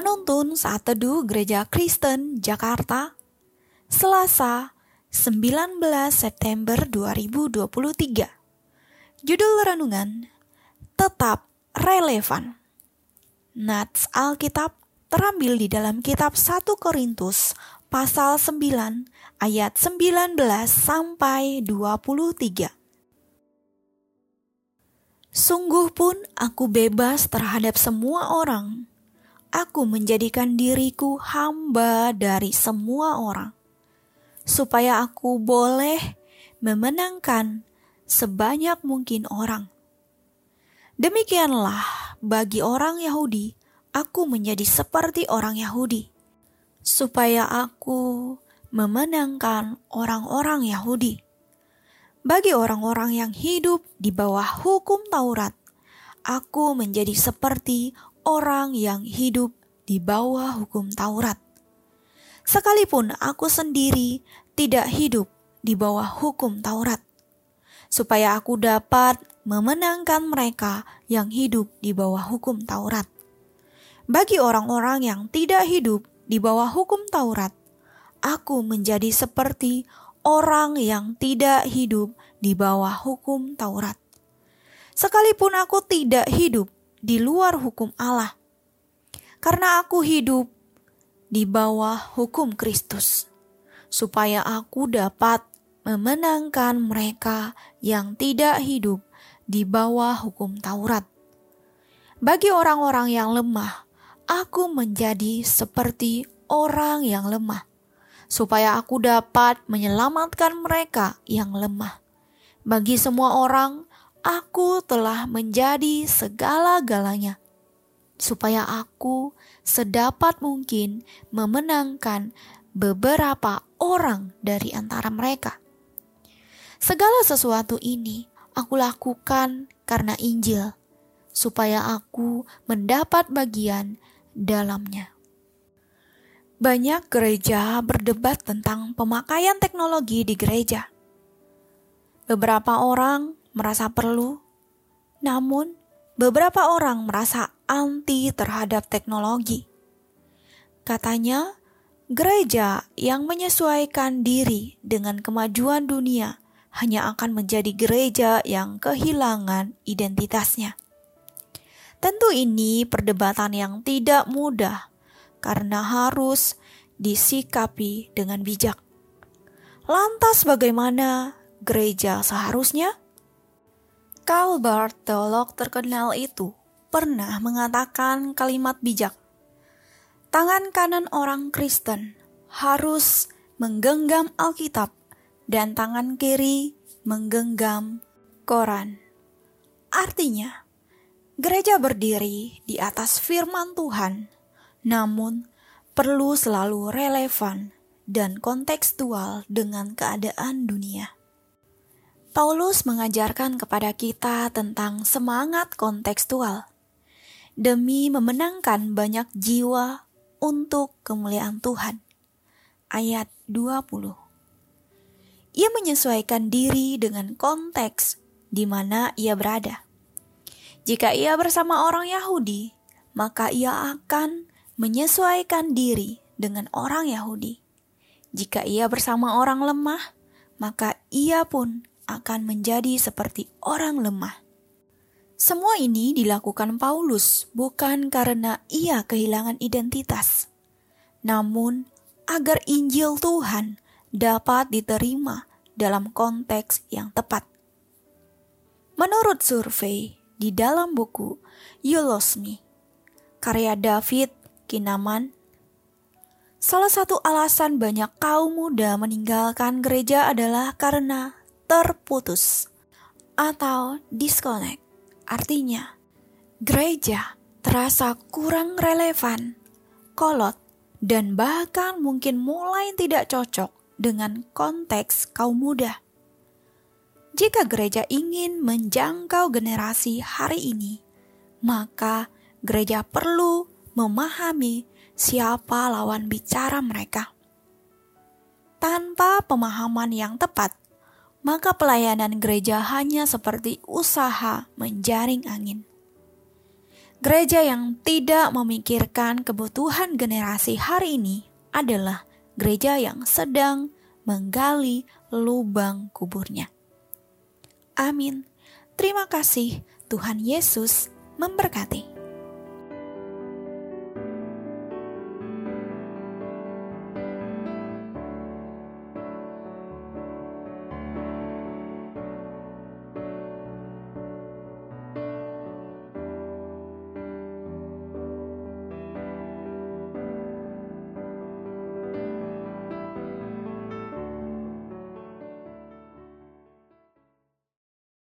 Penuntun Saat Teduh Gereja Kristen Jakarta Selasa 19 September 2023 Judul Renungan Tetap Relevan. Nats Alkitab terambil di dalam kitab 1 Korintus pasal 9 ayat 19 sampai 23 Sungguh pun aku bebas terhadap semua orang aku menjadikan diriku hamba dari semua orang, supaya aku boleh memenangkan sebanyak mungkin orang. Demikianlah bagi orang Yahudi, aku menjadi seperti orang Yahudi, supaya aku memenangkan orang-orang Yahudi. Bagi orang-orang yang hidup di bawah hukum Taurat, aku menjadi seperti orang yang hidup di bawah hukum Taurat. Sekalipun aku sendiri tidak hidup di bawah hukum Taurat, supaya aku dapat memenangkan mereka yang hidup di bawah hukum Taurat. Bagi orang-orang yang tidak hidup di bawah hukum Taurat, aku menjadi seperti orang yang tidak hidup di bawah hukum Taurat. Sekalipun aku tidak hidup di luar hukum Allah. Karena aku hidup di bawah hukum Kristus, supaya aku dapat memenangkan mereka yang tidak hidup di bawah hukum Taurat. Bagi orang-orang yang lemah, aku menjadi seperti orang yang lemah, supaya aku dapat menyelamatkan mereka yang lemah. Bagi semua orang, aku telah menjadi segala-galanya, supaya aku sedapat mungkin memenangkan beberapa orang dari antara mereka. Segala sesuatu ini aku lakukan karena Injil, supaya aku mendapat bagian dalamnya. Banyak gereja berdebat tentang pemakaian teknologi di gereja. Beberapa orang merasa perlu, namun beberapa orang merasa anti terhadap teknologi. Katanya, gereja yang menyesuaikan diri dengan kemajuan dunia hanya akan menjadi gereja yang kehilangan identitasnya. Tentu ini perdebatan yang tidak mudah karena harus disikapi dengan bijak. Lantas bagaimana gereja seharusnya? Barth, teolog terkenal itu, pernah mengatakan kalimat bijak. Tangan kanan orang Kristen harus menggenggam Alkitab dan tangan kiri menggenggam Koran. Artinya, gereja berdiri di atas firman Tuhan, namun perlu selalu relevan dan kontekstual dengan keadaan dunia. Paulus mengajarkan kepada kita tentang semangat kontekstual demi memenangkan banyak jiwa untuk kemuliaan Tuhan. Ayat 20. Ia menyesuaikan diri dengan konteks di mana ia berada. Jika ia bersama orang Yahudi, maka ia akan menyesuaikan diri dengan orang Yahudi. Jika ia bersama orang lemah, maka ia pun akan menjadi seperti orang lemah. Semua ini dilakukan Paulus bukan karena ia kehilangan identitas, namun agar Injil Tuhan dapat diterima dalam konteks yang tepat. Menurut survei di dalam buku You Lost Me, karya David Kinaman, salah satu alasan banyak kaum muda meninggalkan gereja adalah karena terputus atau disconnect. Artinya, gereja terasa kurang relevan, kolot, dan bahkan mungkin mulai tidak cocok dengan konteks kaum muda. Jika gereja ingin menjangkau generasi hari ini, maka gereja perlu memahami siapa lawan bicara mereka. Tanpa pemahaman yang tepat, maka pelayanan gereja hanya seperti usaha menjaring angin. Gereja yang tidak memikirkan kebutuhan generasi hari ini adalah gereja yang sedang menggali lubang kuburnya. Amin. Terima kasih, Tuhan Yesus memberkati.